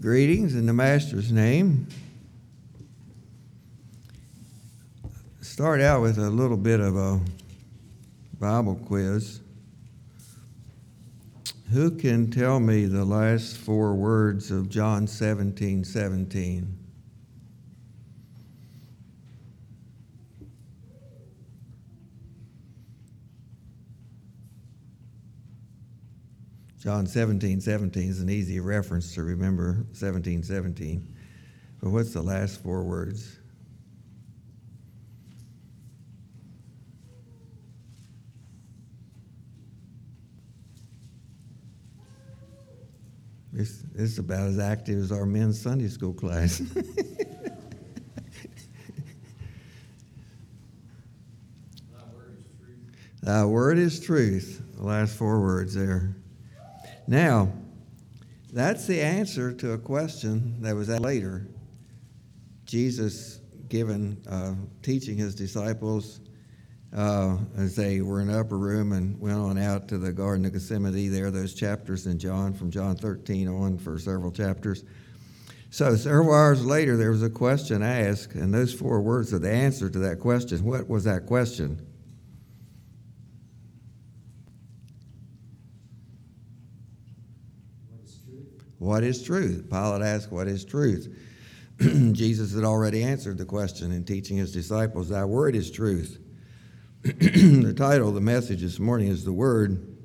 Greetings in the Master's name. Start out with a little bit of a Bible quiz. Who can tell me the last four words of John 17 17? John 17 17 is an easy reference to remember 17 17. But what's the last four words? This, this is about as active as our men's Sunday school class. Thy word is truth. The last four words there. Now, that's the answer to a question that was asked later. Jesus given uh, teaching his disciples uh, as they were in the upper room and went on out to the Garden of Gethsemane. There, are those chapters in John, from John 13 on for several chapters. So, several hours later, there was a question asked, and those four words are the answer to that question. What was that question? What is truth? Pilate asked, What is truth? Jesus had already answered the question in teaching his disciples, Thy word is truth. the title of the message this morning is The Word.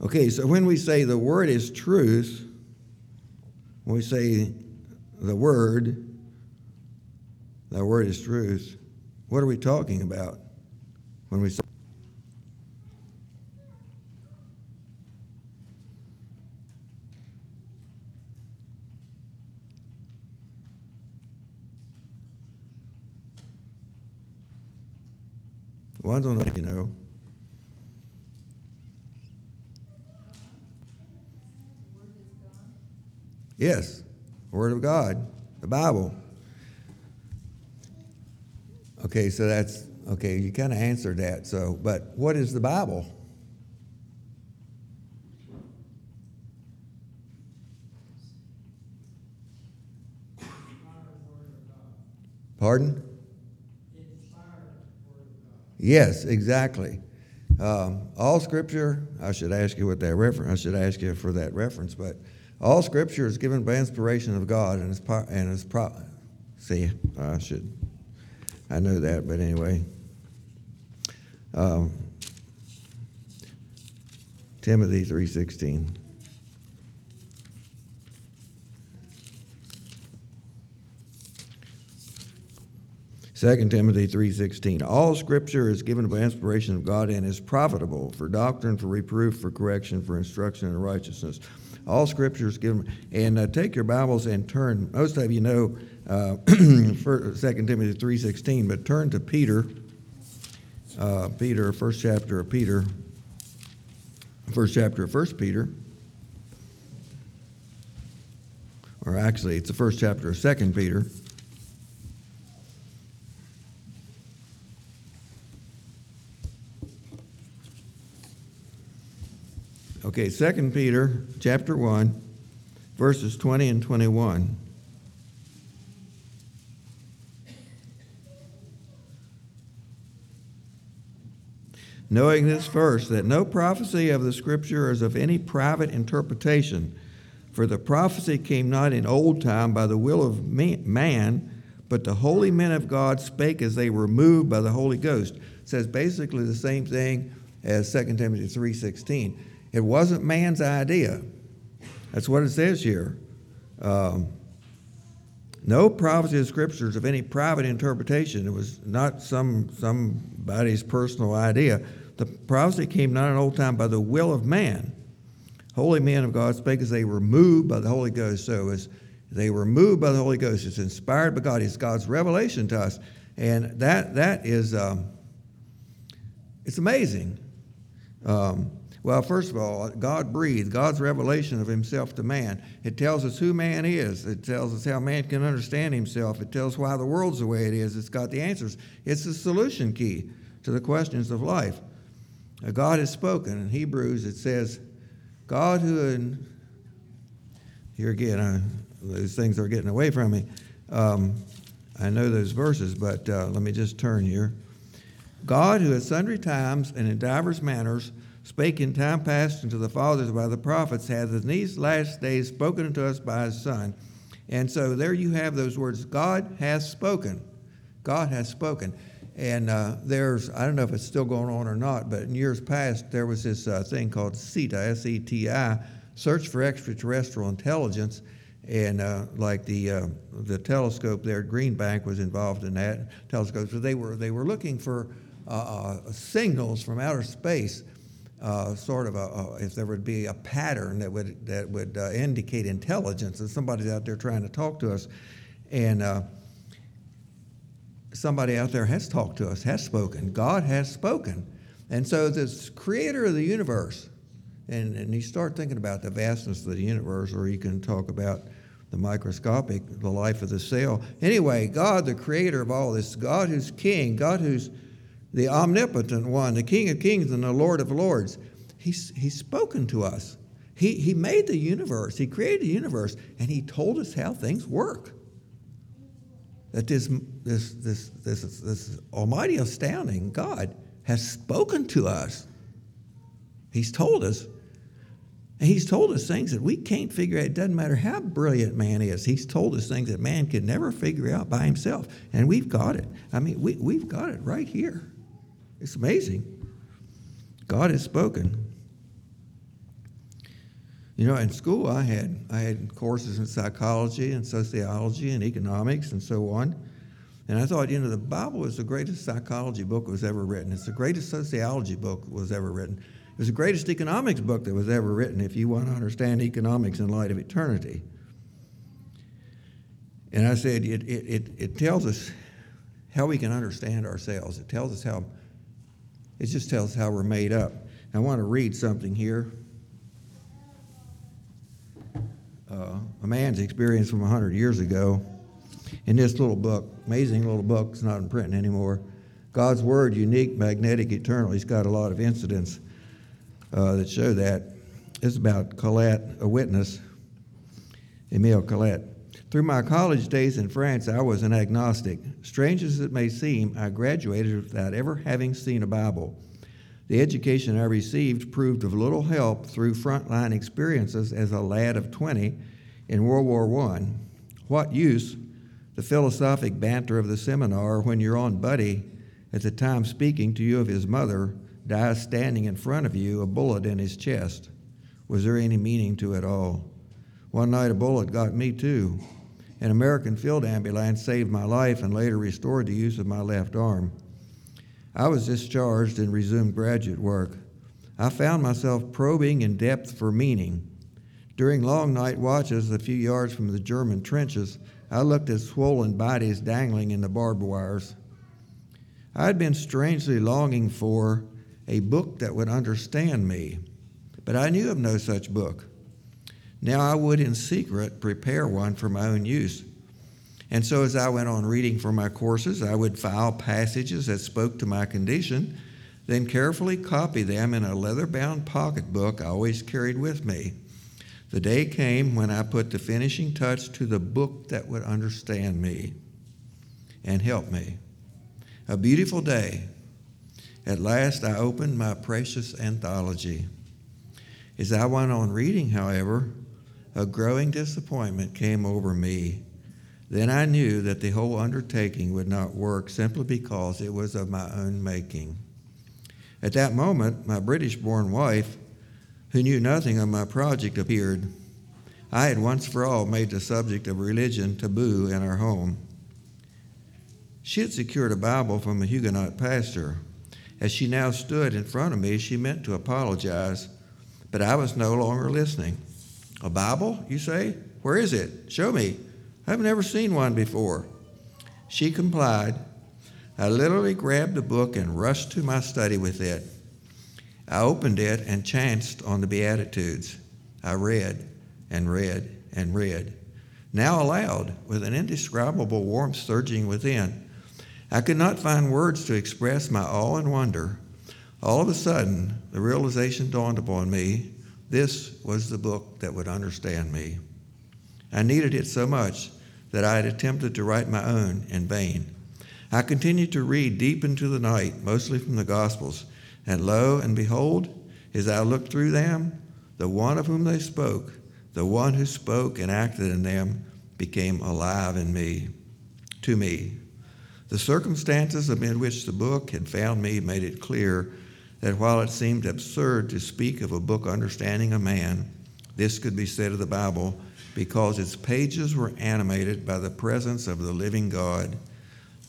Okay, so when we say the Word is truth, when we say the Word, the Word is truth, what are we talking about when we say I don't know you know. Yes, Word of God, the Bible. Okay, so that's okay. You kind of answered that. So, but what is the Bible? Pardon? Yes, exactly. Um, all scripture, I should ask you what that reference, I should ask you for that reference, but all scripture is given by inspiration of God and it's, po- and is pro- see, I should, I know that, but anyway. Um, Timothy 3.16. 2 Timothy 3:16 All scripture is given by inspiration of God and is profitable for doctrine, for reproof, for correction, for instruction in righteousness. All scripture is given and uh, take your Bibles and turn. Most of you know uh, 2 Timothy 3:16, but turn to Peter. Uh, Peter, first chapter of Peter. First chapter of First Peter. Or actually, it's the first chapter of Second Peter. Okay, 2 Peter chapter 1, verses 20 and 21. Knowing this first, that no prophecy of the Scripture is of any private interpretation, for the prophecy came not in old time by the will of man, but the holy men of God spake as they were moved by the Holy Ghost. It says basically the same thing as 2 Timothy 3.16. It wasn't man's idea. That's what it says here. Um, no prophecy of scriptures of any private interpretation. It was not some somebody's personal idea. The prophecy came not in old time by the will of man. Holy men of God spake as they were moved by the Holy Ghost. So as they were moved by the Holy Ghost, it's inspired by God. It's God's revelation to us, and that that is um, it's amazing. Um, well, first of all, God breathed, God's revelation of himself to man. It tells us who man is. It tells us how man can understand himself. It tells why the world's the way it is. It's got the answers. It's the solution key to the questions of life. God has spoken. In Hebrews, it says, God who in here again, uh, those things are getting away from me. Um, I know those verses, but uh, let me just turn here. God, who at sundry times and in divers manners spake in time past unto the fathers by the prophets, hath in these last days spoken unto us by his Son. And so there you have those words God has spoken. God has spoken. And uh, there's, I don't know if it's still going on or not, but in years past, there was this uh, thing called SETI, S E T I, Search for Extraterrestrial Intelligence. And uh, like the, uh, the telescope there at Green Bank was involved in that telescope. So they were, they were looking for uh, uh, signals from outer space. Uh, sort of a, a, if there would be a pattern that would that would uh, indicate intelligence that somebody's out there trying to talk to us, and uh, somebody out there has talked to us, has spoken. God has spoken, and so this Creator of the universe, and and you start thinking about the vastness of the universe, or you can talk about the microscopic, the life of the cell. Anyway, God, the Creator of all this, God who's King, God who's the omnipotent one, the King of kings and the Lord of lords. He's, he's spoken to us. He, he made the universe, He created the universe, and He told us how things work. That this, this, this, this, this almighty, astounding God has spoken to us. He's told us. And he's told us things that we can't figure out. It doesn't matter how brilliant man is. He's told us things that man could never figure out by himself. And we've got it. I mean, we, we've got it right here. It's amazing. God has spoken. You know, in school I had I had courses in psychology and sociology and economics and so on. And I thought, you know, the Bible is the greatest psychology book that was ever written. It's the greatest sociology book that was ever written. It was the greatest economics book that was ever written if you want to understand economics in light of eternity. And I said, it, it, it, it tells us how we can understand ourselves. It tells us how it just tells how we're made up. I want to read something here. Uh, a man's experience from 100 years ago in this little book, amazing little book, it's not in print anymore. God's Word, unique, magnetic, eternal. He's got a lot of incidents uh, that show that. It's about Cailliet, a witness, Emile Cailliet. Through my college days in France, I was an agnostic. Strange as it may seem, I graduated without ever having seen a Bible. The education I received proved of little help through frontline experiences as a lad of 20 in World War I. What use the philosophic banter of the seminar when your own buddy, at the time speaking to you of his mother, dies standing in front of you, a bullet in his chest? Was there any meaning to it all? One night a bullet got me too. An American field ambulance saved my life and later restored the use of my left arm. I was discharged and resumed graduate work. I found myself probing in depth for meaning. During long night watches a few yards from the German trenches, I looked at swollen bodies dangling in the barbed wires. I had been strangely longing for a book that would understand me, but I knew of no such book. Now I would, in secret, prepare one for my own use. And so, as I went on reading for my courses, I would file passages that spoke to my condition, then carefully copy them in a leather bound pocketbook I always carried with me. The day came when I put the finishing touch to the book that would understand me and help me. A beautiful day. At last, I opened my precious anthology. As I went on reading, however, a growing disappointment came over me. Then I knew that the whole undertaking would not work simply because it was of my own making. At that moment, my British born wife, who knew nothing of my project, appeared. I had once for all made the subject of religion taboo in our home. She had secured a Bible from a Huguenot pastor. As she now stood in front of me, she meant to apologize, but I was no longer listening. A Bible, you say? Where is it? Show me. I've never seen one before. She complied. I literally grabbed the book and rushed to my study with it. I opened it and chanced on the Beatitudes. I read and read and read. Now aloud, with an indescribable warmth surging within. I could not find words to express my awe and wonder. All of a sudden, the realization dawned upon me this was the book that would understand me. I needed it so much that I had attempted to write my own in vain. I continued to read deep into the night, mostly from the Gospels, and lo and behold, as I looked through them, the one of whom they spoke, the one who spoke and acted in them, became alive in me, to me. The circumstances amid which the book had found me made it clear that while it seemed absurd to speak of a book understanding a man, this could be said of the Bible because its pages were animated by the presence of the living God.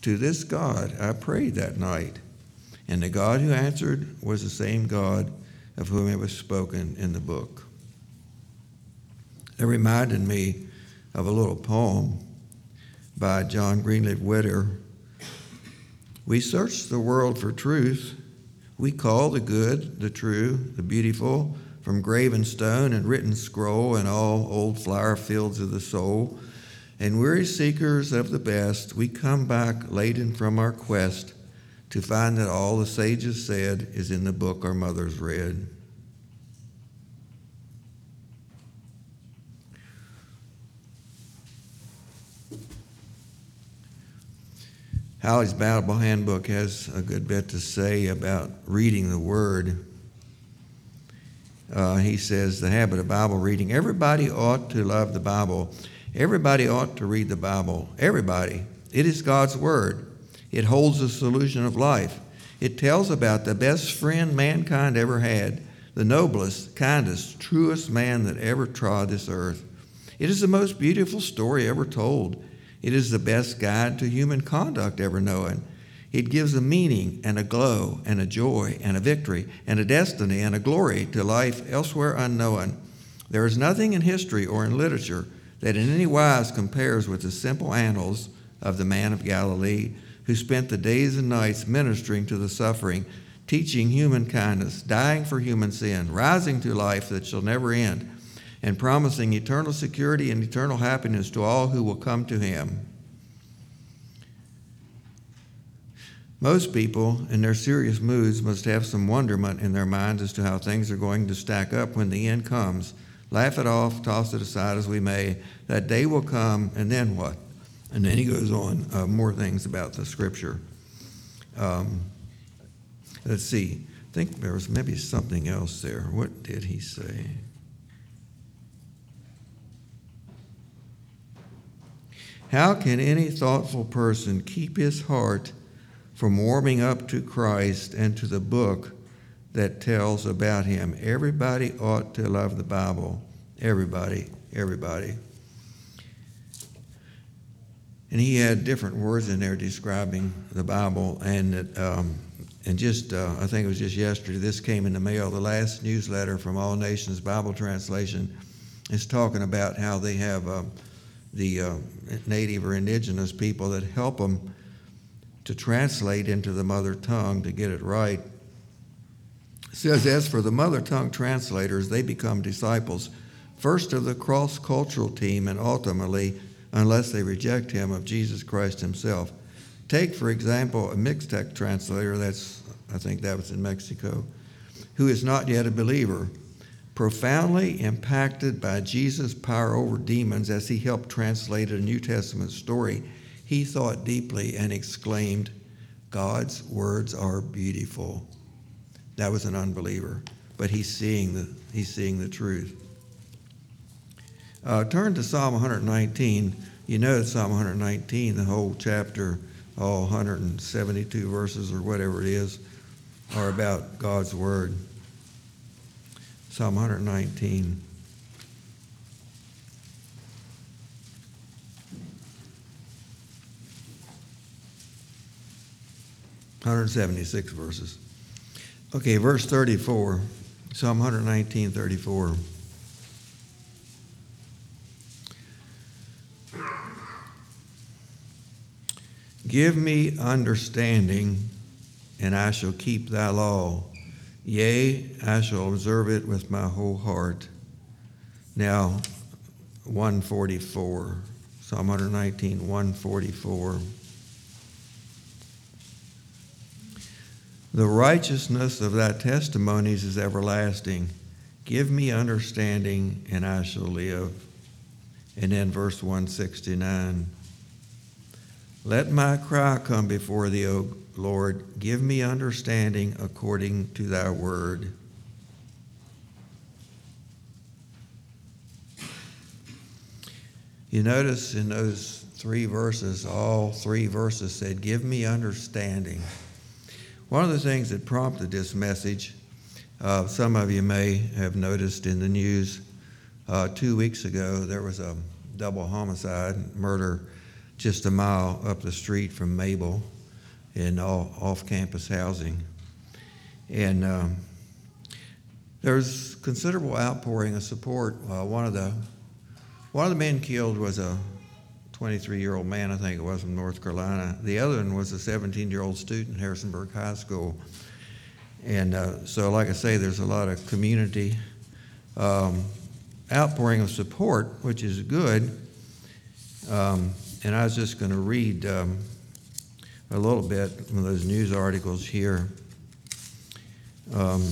To this God I prayed that night, and the God who answered was the same God of whom it was spoken in the book. It reminded me of a little poem by John Greenleaf Whittier. We search the world for truth. We call the good, the true, the beautiful, from graven stone and written scroll and all old flower fields of the soul. And weary seekers of the best, we come back laden from our quest to find that all the sages said is in the book our mothers read. Halley's Bible Handbook has a good bit to say about reading the Word uh, he says, the habit of Bible reading. Everybody ought to love the Bible. Everybody ought to read the Bible. Everybody. It is God's Word. It holds the solution of life. It tells about the best friend mankind ever had, the noblest, kindest, truest man that ever trod this earth. It is the most beautiful story ever told. It is the best guide to human conduct ever known. It gives a meaning and a glow and a joy and a victory and a destiny and a glory to life elsewhere unknown. There is nothing in history or in literature that in any wise compares with the simple annals of the man of Galilee who spent the days and nights ministering to the suffering, teaching human kindness, dying for human sin, rising to life that shall never end, and promising eternal security and eternal happiness to all who will come to him. Most people, in their serious moods, must have some wonderment in their minds as to how things are going to stack up when the end comes. Laugh it off, toss it aside as we may. That day will come, and then what? And then he goes on, uh, more things about the scripture. Um, let's see. I think there was maybe something else there. What did he say? How can any thoughtful person keep his heart from warming up to Christ and to the book that tells about him. Everybody ought to love the Bible. Everybody, everybody. And he had different words in there describing the Bible, and um, and just uh, I think it was just yesterday. This came in the mail. The last newsletter from All Nations Bible Translation is talking about how they have uh, the uh, native or indigenous people that help them to translate into the mother tongue to get it right. It says, as for the mother tongue translators, they become disciples, first of the cross cultural team, and ultimately, unless they reject him, of Jesus Christ himself. Take, for example, a Mixtec translator, that's, I think that was in Mexico, who is not yet a believer, profoundly impacted by Jesus' power over demons as he helped translate a New Testament story he thought deeply and exclaimed, God's words are beautiful. That was an unbeliever, but he's seeing the, he's seeing the truth. Uh, turn to Psalm 119. You know Psalm 119, the whole chapter, all 172 verses or whatever it is, are about God's Word. Psalm 119. 176 verses. Okay, verse 34, Psalm 119, 34. Give me understanding, and I shall keep thy law. Yea, I shall observe it with my whole heart. Now, 144, Psalm 119, 144. The righteousness of thy testimonies is everlasting. Give me understanding, and I shall live. And then verse 169 Let my cry come before thee, O Lord. Give me understanding according to thy word. You notice in those three verses, all three verses said, Give me understanding. One of the things that prompted this message, uh, some of you may have noticed in the news uh, two weeks ago, there was a double homicide, murder, just a mile up the street from Mabel in off campus housing. And um, there's considerable outpouring of support. Uh, one of the one of the men killed was a 23 year old man, I think it was from North Carolina. The other one was a 17 year old student Harrisonburg High School. And uh, so, like I say, there's a lot of community um, outpouring of support, which is good. Um, and I was just going to read um, a little bit from those news articles here. Um,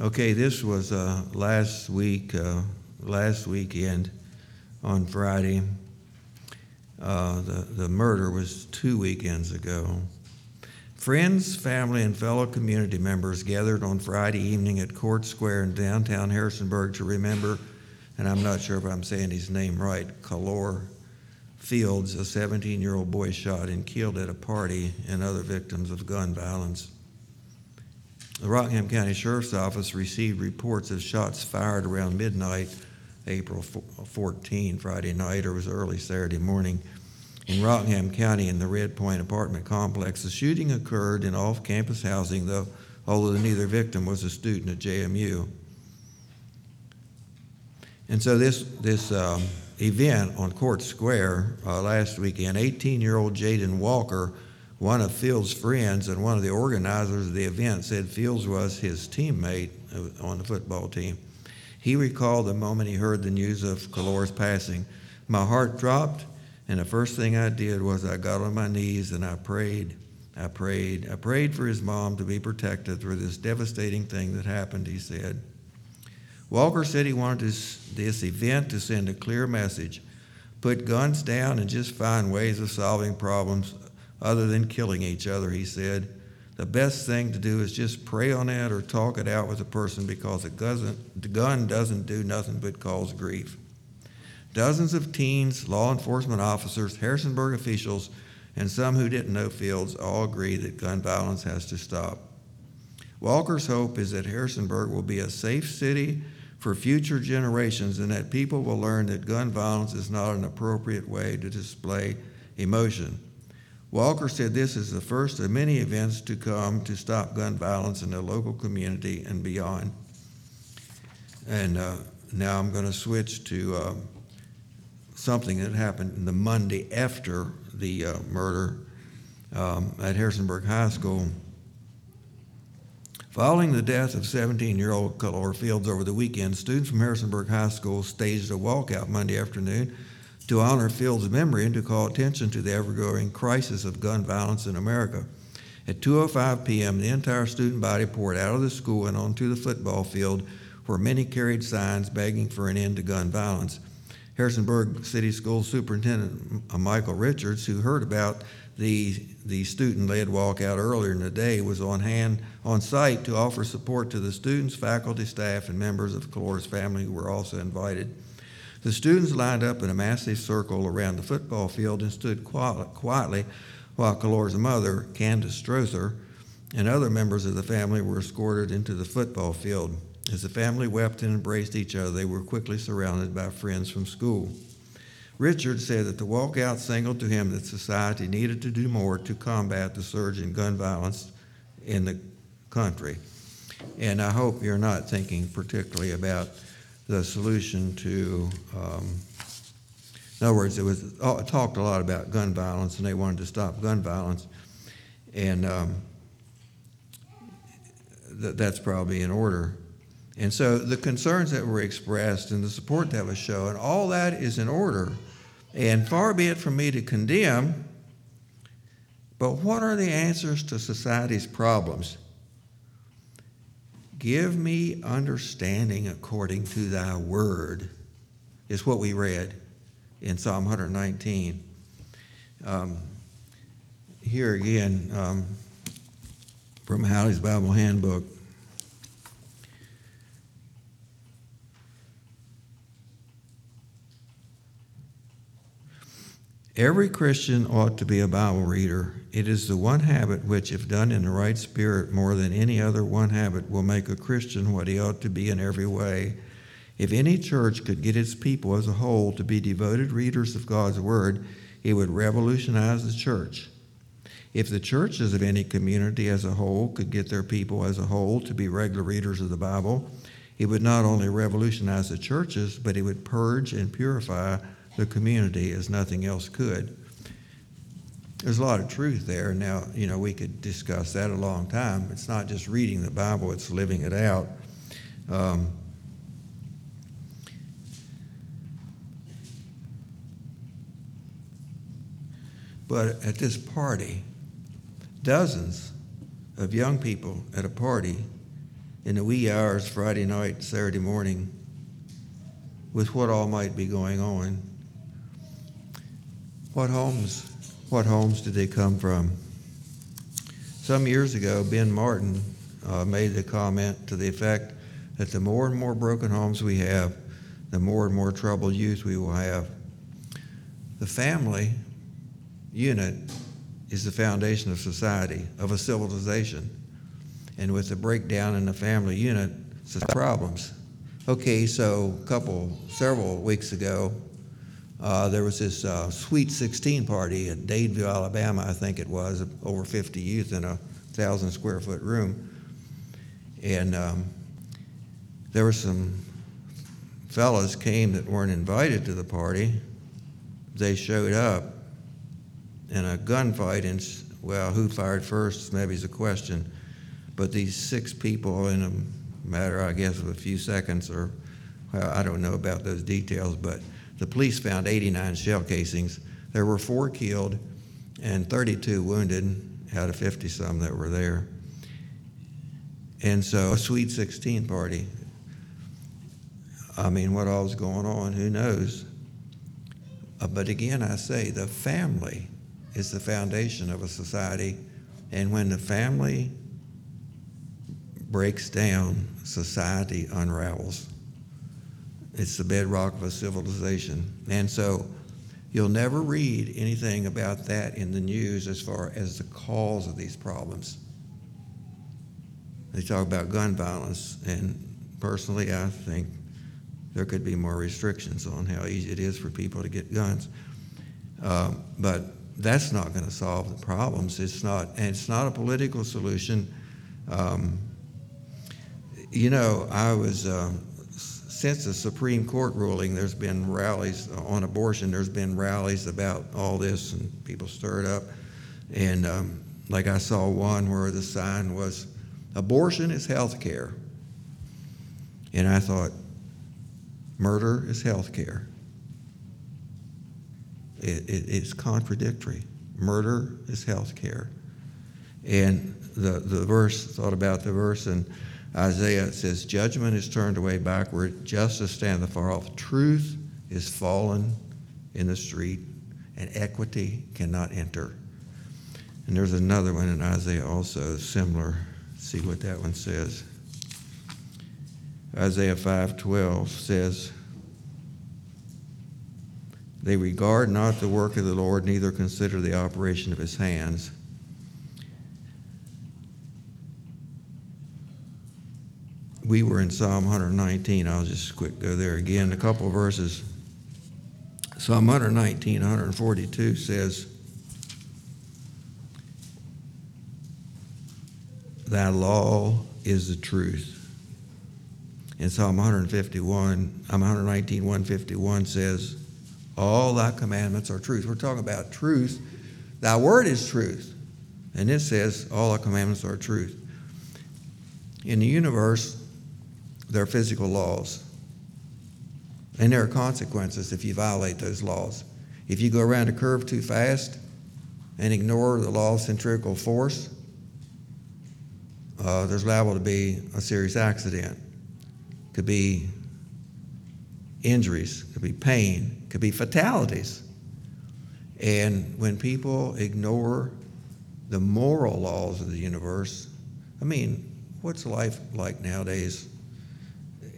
okay, this was uh, last week. Uh, last weekend on Friday. Uh, the, the murder was two weekends ago. Friends, family, and fellow community members gathered on Friday evening at Court Square in downtown Harrisonburg to remember, and I'm not sure if I'm saying his name right, Khalor Fields, a 17 year old boy shot and killed at a party, and other victims of gun violence. The Rockingham County Sheriff's Office received reports of shots fired around midnight April 14, Friday night, or was early Saturday morning. In Rockingham County, in the Red Point apartment complex, the shooting occurred in off campus housing, though, although neither victim was a student at JMU. And so, this, this um, event on Court Square uh, last weekend, 18 year old Jaden Walker, one of Fields' friends and one of the organizers of the event, said Fields was his teammate uh, on the football team. He recalled the moment he heard the news of Khalor's passing. My heart dropped, and the first thing I did was I got on my knees and I prayed. I prayed. I prayed for his mom to be protected through this devastating thing that happened, he said. Walker said he wanted this, this event to send a clear message put guns down and just find ways of solving problems other than killing each other, he said the best thing to do is just pray on it or talk it out with a person because it doesn't, the gun doesn't do nothing but cause grief. Dozens of teens, law enforcement officers, Harrisonburg officials, and some who didn't know Fields all agree that gun violence has to stop. Walker's hope is that Harrisonburg will be a safe city for future generations and that people will learn that gun violence is not an appropriate way to display emotion. Walker said this is the first of many events to come to stop gun violence in the local community and beyond. And uh, now I'm going to switch to uh, something that happened the Monday after the uh, murder um, at Harrisonburg High School. Following the death of 17 year old Khalor Fields over the weekend, students from Harrisonburg High School staged a walkout Monday afternoon to honor Fields' memory and to call attention to the ever-growing crisis of gun violence in America. At 2:05 p.m., the entire student body poured out of the school and onto the football field, where many carried signs begging for an end to gun violence. Harrisonburg City School Superintendent uh, Michael Richards, who heard about the the student-led walkout earlier in the day, was on hand on site to offer support to the students, faculty, staff, and members of the Khalor's family who were also invited. The students lined up in a massive circle around the football field and stood quietly while Khalor's mother, Candace Strother, and other members of the family were escorted into the football field. As the family wept and embraced each other, they were quickly surrounded by friends from school. Richard said that the walkout signaled to him that society needed to do more to combat the surge in gun violence in the country. And I hope you're not thinking particularly about the solution to, um, in other words, it was talked a lot about gun violence, and they wanted to stop gun violence, and um, th- that's probably in order. And so the concerns that were expressed and the support that was shown, all that is in order. And far be it from me to condemn, but what are the answers to society's problems? Give me understanding according to thy word is what we read in Psalm 119. Um, here again, um, from Halley's Bible Handbook. Every Christian ought to be a Bible reader. It is the one habit which, if done in the right spirit more than any other one habit, will make a Christian what he ought to be in every way. If any church could get its people as a whole to be devoted readers of God's Word, it would revolutionize the church. If the churches of any community as a whole could get their people as a whole to be regular readers of the Bible, it would not only revolutionize the churches, but it would purge and purify the community as nothing else could. There's a lot of truth there. Now, you know, we could discuss that a long time. It's not just reading the Bible, it's living it out. Um, but at this party, dozens of young people at a party in the wee hours Friday night, Saturday morning, with what all might be going on what homes, what homes did they come from? Some years ago, Ben Martin uh, made the comment to the effect that the more and more broken homes we have, the more and more troubled youth we will have. The family unit is the foundation of society, of a civilization. And with the breakdown in the family unit, it's problems. Okay, so a couple, several weeks ago, uh, there was this uh, Sweet 16 party at Dadeville, Alabama, I think it was, over 50 youth in a thousand square foot room. And um, there were some fellas came that weren't invited to the party. They showed up in a gunfight, and well, who fired first maybe is a question. But these six people, in a matter, I guess, of a few seconds, or well, I don't know about those details, but the police found 89 shell casings. There were four killed and 32 wounded out of 50 some that were there. And so a Sweet 16 party. I mean, what all was going on, who knows? Uh, but again, I say the family is the foundation of a society. And when the family breaks down, society unravels. It's the bedrock of a civilization. And so you'll never read anything about that in the news as far as the cause of these problems. They talk about gun violence, and personally, I think there could be more restrictions on how easy it is for people to get guns. Uh, but that's not going to solve the problems. It's not, and it's not a political solution. Um, you know, I was. Uh, since the Supreme Court ruling, there's been rallies on abortion. There's been rallies about all this, and people stirred up. And um, like I saw one where the sign was, "Abortion is health care," and I thought, murder is health care. It, it, it's contradictory. Murder is health care. And the, the verse, thought about the verse, and Isaiah says, Judgment is turned away backward, justice standeth far off, truth is fallen in the street, and equity cannot enter. And there's another one in Isaiah also similar. see what that one says. Isaiah 5:12 says, They regard not the work of the Lord, neither consider the operation of his hands. We were in Psalm 119. I'll just quick go there again. A couple verses. Psalm 119, 142 says, Thy law is the truth. And Psalm 151, I'm um, 119, 151 says, All thy commandments are truth. We're talking about truth. Thy word is truth. And it says, All thy commandments are truth. In the universe, there are physical laws. And there are consequences if you violate those laws. If you go around a curve too fast and ignore the law of centrifugal force, uh, there's liable to be a serious accident. Could be injuries, could be pain, could be fatalities. And when people ignore the moral laws of the universe, I mean, what's life like nowadays?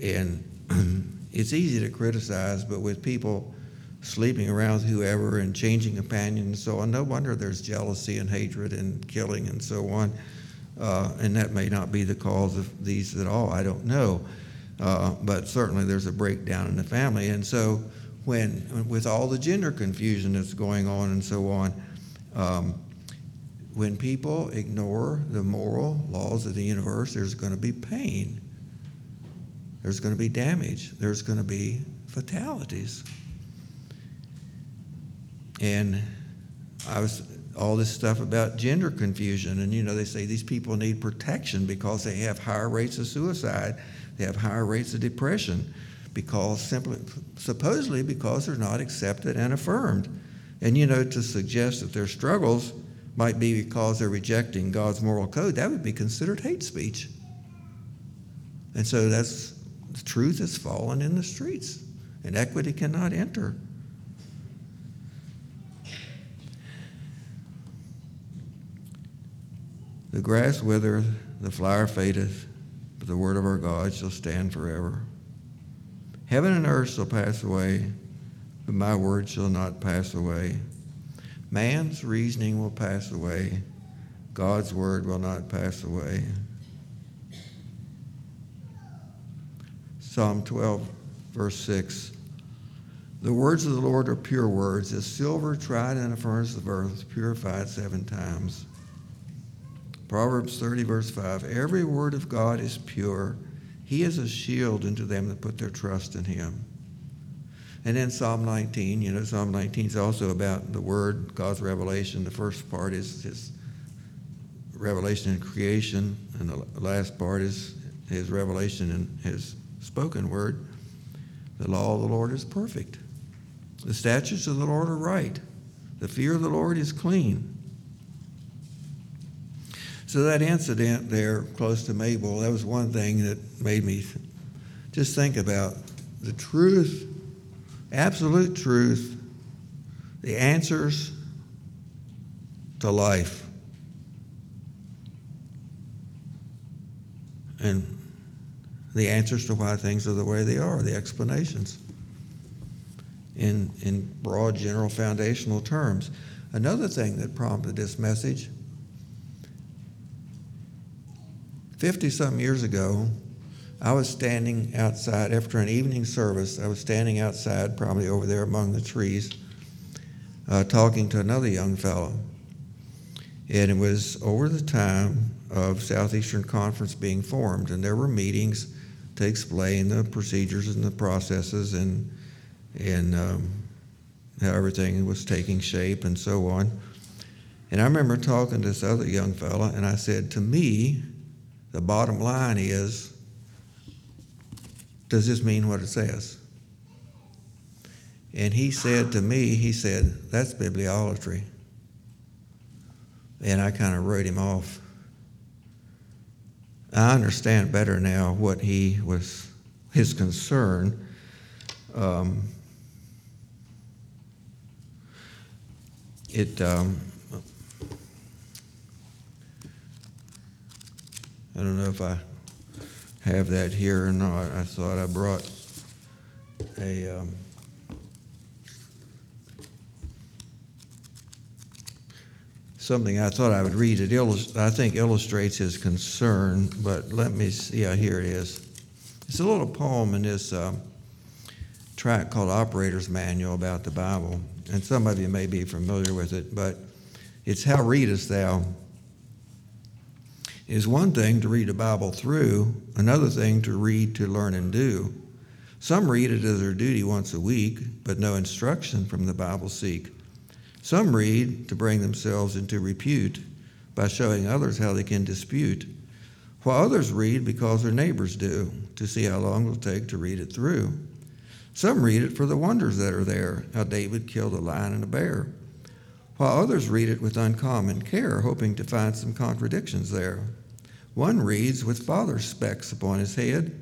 And it's easy to criticize, but with people sleeping around whoever and changing companions and so on, no wonder there's jealousy and hatred and killing and so on. Uh, and that may not be the cause of these at all, I don't know. Uh, but certainly there's a breakdown in the family. And so, when, with all the gender confusion that's going on and so on, um, when people ignore the moral laws of the universe, there's going to be pain. There's going to be damage. There's going to be fatalities. And I was all this stuff about gender confusion, and you know, they say these people need protection because they have higher rates of suicide, they have higher rates of depression, because simply, supposedly, because they're not accepted and affirmed. And you know, to suggest that their struggles might be because they're rejecting God's moral code, that would be considered hate speech. And so that's the truth has fallen in the streets, and equity cannot enter. The grass withereth, the flower fadeth, but the word of our God shall stand forever. Heaven and earth shall pass away, but my word shall not pass away. Man's reasoning will pass away, God's word will not pass away. Psalm 12, verse 6. The words of the Lord are pure words, as silver tried in a furnace of earth, purified seven times. Proverbs 30, verse 5 Every word of God is pure. He is a shield unto them that put their trust in him. And then Psalm 19, you know, Psalm 19 is also about the Word, God's revelation. The first part is His revelation in creation, and the last part is His revelation in His spoken Word. The law of the Lord is perfect. The statutes of the Lord are right. The fear of the Lord is clean. So that incident there close to Mabel, that was one thing that made me just think about the truth, absolute truth, the answers to life. And the answers to why things are the way they are, the explanations in, in broad, general, foundational terms. Another thing that prompted this message 50 some years ago, I was standing outside after an evening service. I was standing outside, probably over there among the trees, uh, talking to another young fellow. And it was over the time of Southeastern Conference being formed, and there were meetings to explain the procedures and the processes and and um, how everything was taking shape and so on. And I remember talking to this other young fellow, and I said, to me, the bottom line is does this mean what it says? And he said to me, he said, that's bibliolatry. And I kind of wrote him off. I understand better now what he was, his concern. Um, it, um, I don't know if I have that here or not. I thought I brought a. Um, something I thought I would read. It illust- I think illustrates his concern, but let me see. Yeah, here it is. It's a little poem in this um, tract called Operator's Manual about the Bible, and some of you may be familiar with it, but it's How Readest Thou? is one thing to read the Bible through, another thing to read to learn and do. Some read it as their duty once a week, but no instruction from the Bible seek. Some read to bring themselves into repute by showing others how they can dispute, while others read because their neighbors do, to see how long it will take to read it through. Some read it for the wonders that are there, how David killed a lion and a bear, while others read it with uncommon care, hoping to find some contradictions there. One reads with father's specs upon his head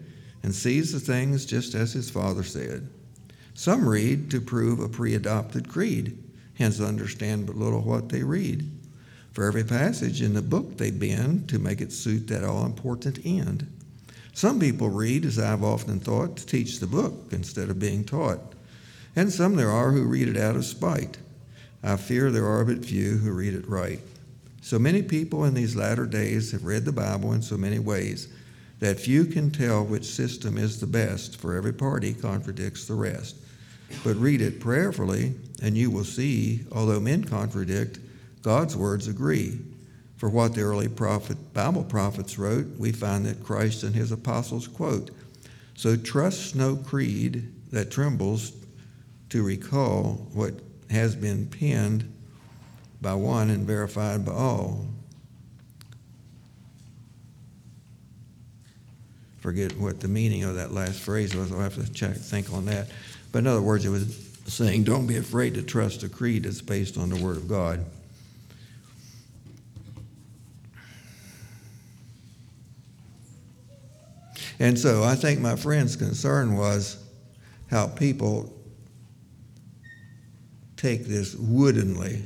and sees the things just as his father said. Some read to prove a pre adopted creed, hence understand but little what they read. For every passage in the book they bend to make it suit that all important end. Some people read, as I've often thought, to teach the book instead of being taught. And some there are who read it out of spite. I fear there are but few who read it right. So many people in these latter days have read the Bible in so many ways that few can tell which system is the best, for every party contradicts the rest. But read it prayerfully, and you will see, although men contradict, God's words agree. For what the early prophet, Bible prophets wrote, we find that Christ and his apostles quote. So trust no creed that trembles to recall what has been penned by one and verified by all. Forget what the meaning of that last phrase was. I'll have to check, think on that. But in other words, it was saying, don't be afraid to trust a creed that's based on the Word of God. And so I think my friend's concern was how people take this woodenly.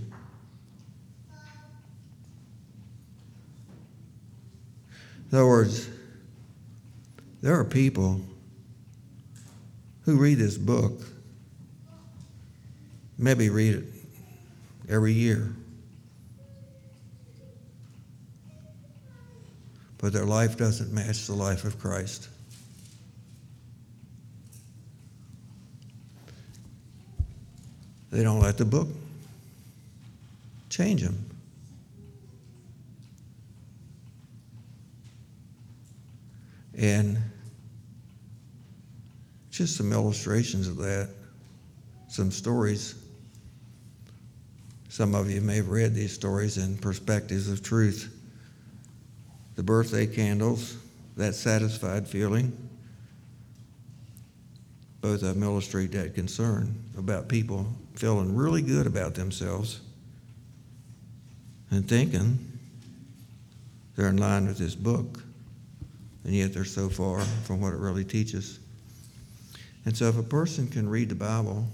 In other words, there are people who read this book, maybe read it every year, but their life doesn't match the life of Christ. They don't let the book change them. And just some illustrations of that, some stories. Some of you may have read these stories in Perspectives of Truth. The birthday candles, that satisfied feeling. Both of them illustrate that concern about people feeling really good about themselves and thinking they're in line with this book, and yet they're so far from what it really teaches. And so, if a person can read the Bible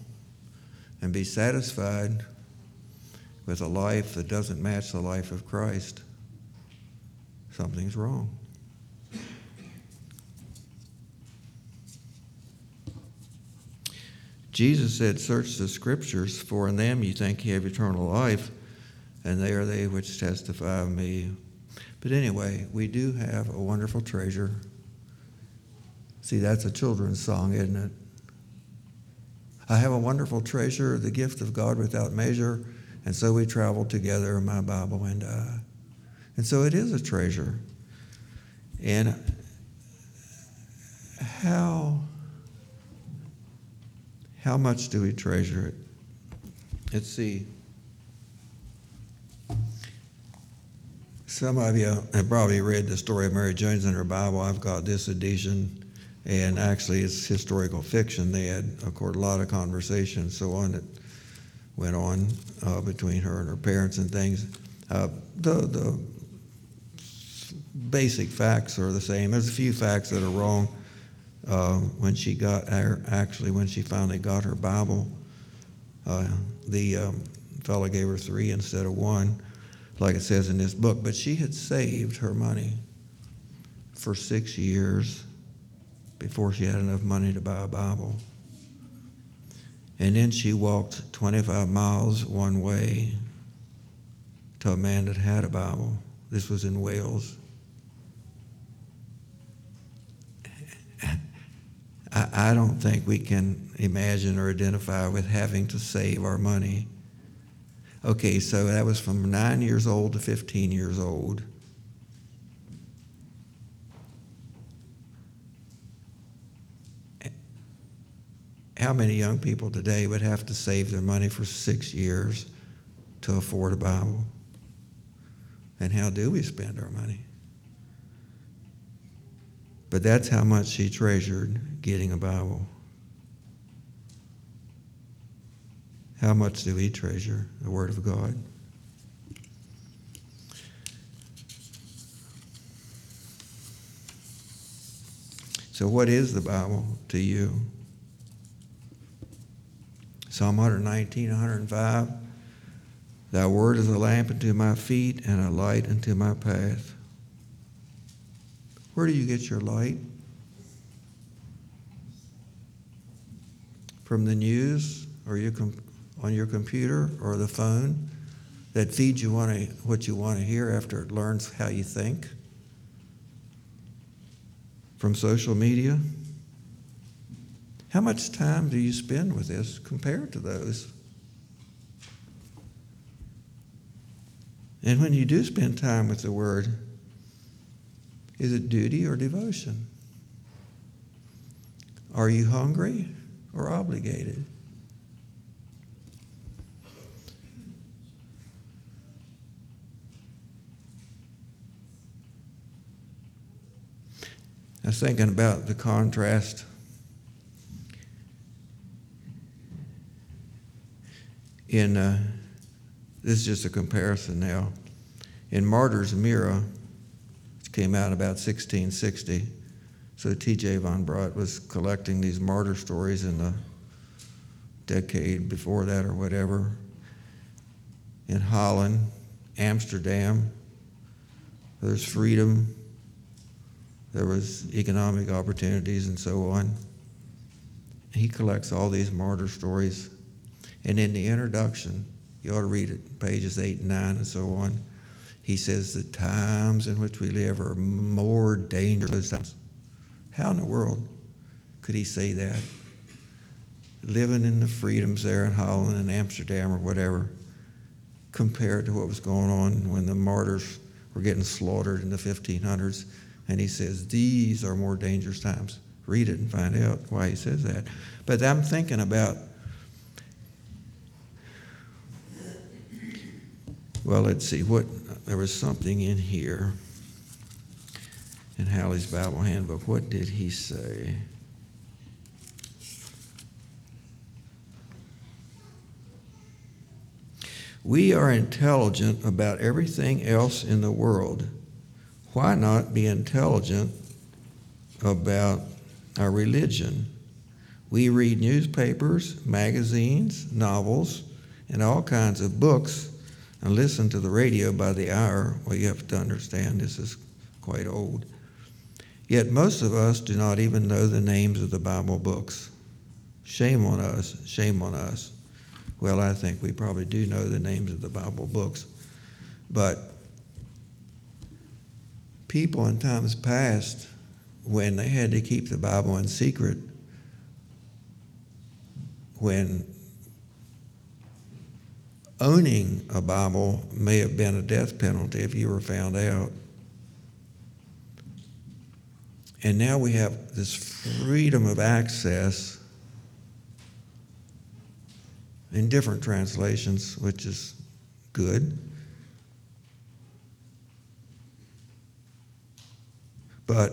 and be satisfied with a life that doesn't match the life of Christ, something's wrong. Jesus said, Search the scriptures, for in them you think you have eternal life, and they are they which testify of me. But anyway, we do have a wonderful treasure. See, that's a children's song, isn't it? I have a wonderful treasure, the gift of God without measure, and so we travel together, my Bible and I. And so it is a treasure. And how how much do we treasure it? Let's see. Some of you have probably read the story of Mary Jones in her Bible. I've got this edition, and actually it's historical fiction. They had, of course, a lot of conversation so on that went on uh, between her and her parents and things. Uh, the, the basic facts are the same. There's a few facts that are wrong uh, when she got her, actually when she finally got her Bible, uh, the um, fellow gave her three instead of one, like it says in this book. But she had saved her money for six years before she had enough money to buy a Bible. And then she walked 25 miles one way to a man that had a Bible. This was in Wales. I, I don't think we can imagine or identify with having to save our money. Okay, so that was from nine years old to 15 years old. How many young people today would have to save their money for six years to afford a Bible? And how do we spend our money? But that's how much she treasured getting a Bible. How much do we treasure the Word of God? So, what is the Bible to you? Psalm 119, 105. Thy word is a lamp unto my feet and a light unto my path. Where do you get your light? From the news or your com- on your computer or the phone that feeds you what you want to hear after it learns how you think? From social media? How much time do you spend with this compared to those? And when you do spend time with the Word, is it duty or devotion? Are you hungry or obligated? I was thinking about the contrast in uh, this is just a comparison now. In Martyr's Mirror, which came out about 1660, so T.J. van Braght was collecting these martyr stories in the decade before that or whatever. In Holland, Amsterdam, there's freedom, there was economic opportunities and so on. He collects all these martyr stories and in the introduction, you ought to read it, pages 8 and 9 and so on. He says the times in which we live are more dangerous times. How in the world could he say that? Living in the freedoms there in Holland and Amsterdam or whatever, compared to what was going on when the martyrs were getting slaughtered in the 1500s. And he says, These are more dangerous times. Read it and find out why he says that. But I'm thinking about Well, let's see what there was something in here in Halley's Bible Handbook. What did he say? We are intelligent about everything else in the world. Why not be intelligent about our religion? We read newspapers, magazines, novels, and all kinds of books and listen to the radio by the hour. Well, you have to understand this is quite old. Yet most of us do not even know the names of the Bible books. Shame on us, shame on us. Well, I think we probably do know the names of the Bible books. But people in times past, when they had to keep the Bible in secret, when owning a Bible may have been a death penalty if you were found out. And now we have this freedom of access in different translations, which is good. But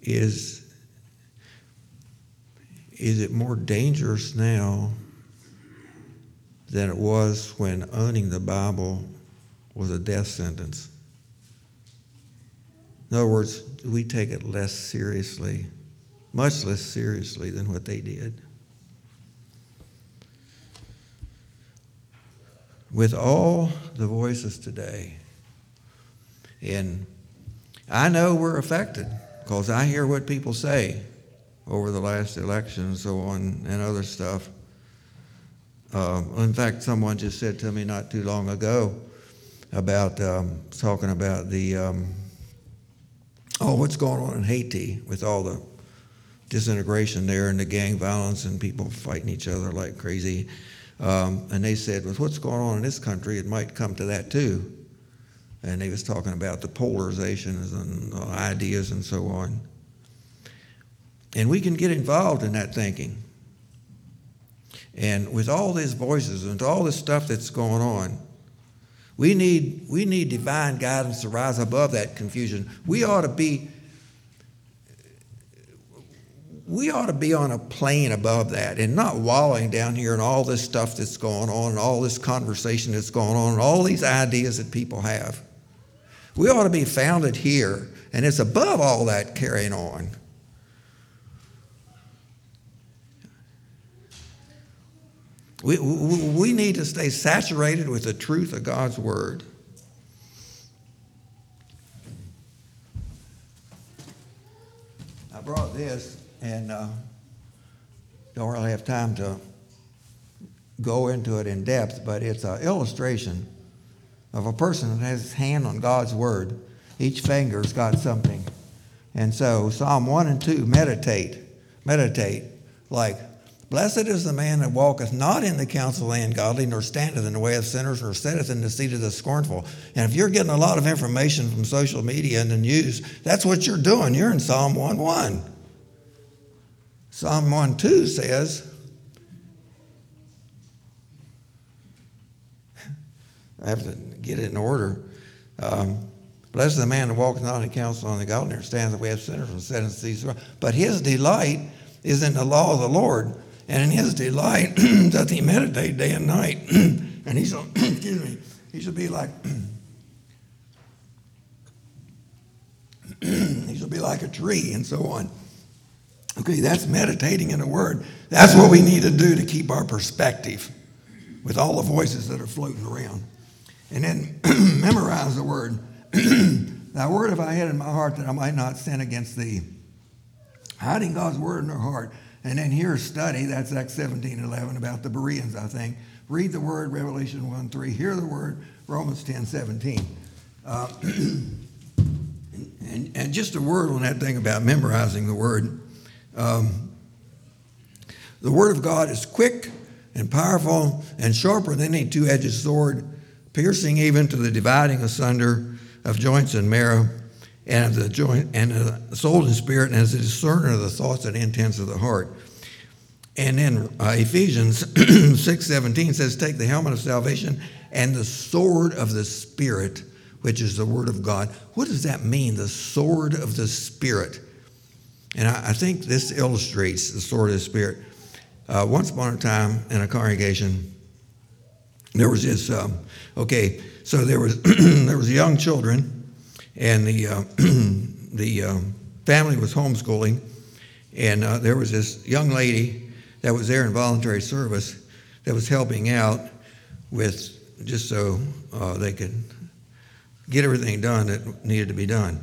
is is it more dangerous now than it was when owning the Bible was a death sentence? In other words, we take it less seriously, much less seriously than what they did. With all the voices today, and I know we're affected because I hear what people say over the last election and so on and other stuff. Uh, in fact, someone just said to me not too long ago about um, talking about the um, oh what's going on in Haiti with all the disintegration there and the gang violence and people fighting each other like crazy. Um, and they said, with what's going on in this country, it might come to that too. And he was talking about the polarizations and ideas and so on. And we can get involved in that thinking. And with all these voices and all this stuff that's going on, we need, we need divine guidance to rise above that confusion. We ought to be we ought to be on a plane above that and not wallowing down here in all this stuff that's going on and all this conversation that's going on and all these ideas that people have. We ought to be founded here, and it's above all that carrying on. We, we, need to stay saturated with the truth of God's Word. I brought this, and uh, don't really have time to go into it in depth, but it's an illustration of a person that has his hand on God's Word. Each finger's got something. And so, Psalm 1 and 2, meditate. Meditate. Like, blessed is the man that walketh not in the counsel of the ungodly, nor standeth in the way of sinners, nor sitteth in the seat of the scornful. And if you're getting a lot of information from social media and the news, that's what you're doing. You're in Psalm 1 1. Psalm 1 2 says, I have to get it in order. Um, Blessed is the man that walketh not in the counsel of the godly, nor stands in the way of sinners, and sitteth in the seats of the scornful. But his delight is in the law of the Lord, and in his delight doth he meditate day and night. and he shall, excuse me, he shall be like he shall be like a tree, and so on. Okay, that's meditating in a Word. That's what we need to do to keep our perspective with all the voices that are floating around. And then memorize the Word. Thy word have I hid in my heart that I might not sin against thee. Hiding God's word in their heart. And then here's study, that's Acts 17 11, about the Bereans, I think. Read the word, Revelation 1 3. Hear the word, Romans 10 17. Uh, and, and just a word on that thing about memorizing the word. Um, the word of God is quick and powerful and sharper than any two edged sword, piercing even to the dividing asunder of joints and marrow, and of the joint and the soul and spirit, and as a discerner of the thoughts and intents of the heart. And then uh, Ephesians 6 17 says, Take the helmet of salvation and the sword of the Spirit, which is the Word of God. What does that mean, the sword of the Spirit? And I, I think this illustrates the sword of the Spirit. Uh, once upon a time in a congregation, there was this, um, okay, so there was there was young children, and the uh, the um, family was homeschooling, and uh, there was this young lady that was there in voluntary service that was helping out with just so uh, they could get everything done that needed to be done.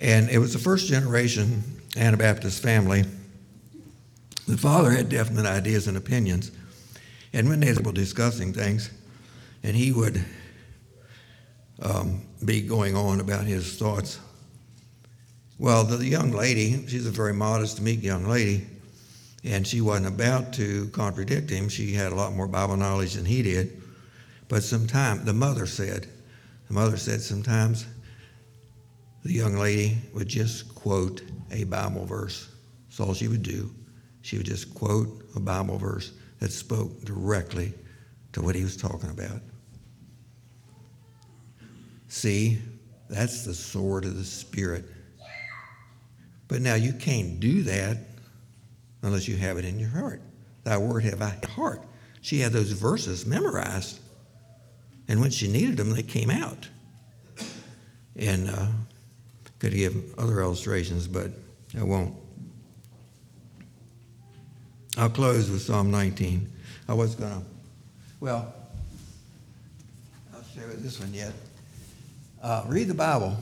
And it was the first generation Anabaptist family. The father had definite ideas and opinions, and when they were discussing things, and he would um, be going on about his thoughts. Well, the young lady, she's a very modest, meek young lady, and she wasn't about to contradict him. She had a lot more Bible knowledge than he did. But sometimes, the mother said, the mother said sometimes the young lady would just quote a Bible verse. That's all she would do. She would just quote a Bible verse that spoke directly to what he was talking about. See, that's the sword of the Spirit. But now you can't do that unless you have it in your heart. Thy word have I heart. She had those verses memorized. And when she needed them, they came out. And uh, could give other illustrations, but I won't. I'll close with Psalm 19. I was going to, well, I'll share with this one yet. Uh, read the Bible.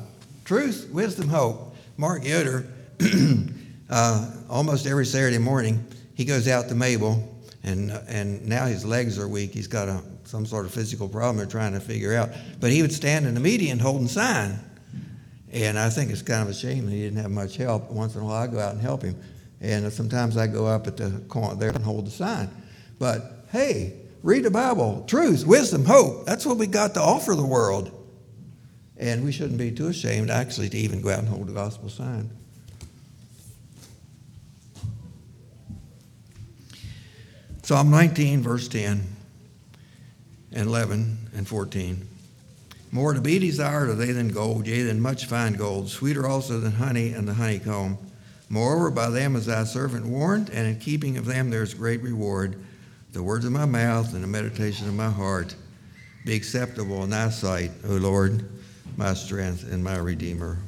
Truth, wisdom, hope. Mark Yoder, uh, almost every Saturday morning, he goes out to Mabel, and, uh, and now his legs are weak. He's got a, some sort of physical problem they're trying to figure out. But he would stand in the median holding sign. And I think it's kind of a shame that he didn't have much help. Once in a while, I go out and help him. And sometimes I go up at the corner there and hold the sign. But hey, read the Bible. Truth, wisdom, hope. That's what we got to offer the world. And we shouldn't be too ashamed, actually, to even go out and hold the gospel sign. Psalm 19, verse 10 and 11 and 14. More to be desired are they than gold, yea, than much fine gold, sweeter also than honey and the honeycomb. Moreover, by them is thy servant warned, and in keeping of them there is great reward. The words of my mouth and the meditation of my heart be acceptable in thy sight, O Lord, my strength and my redeemer.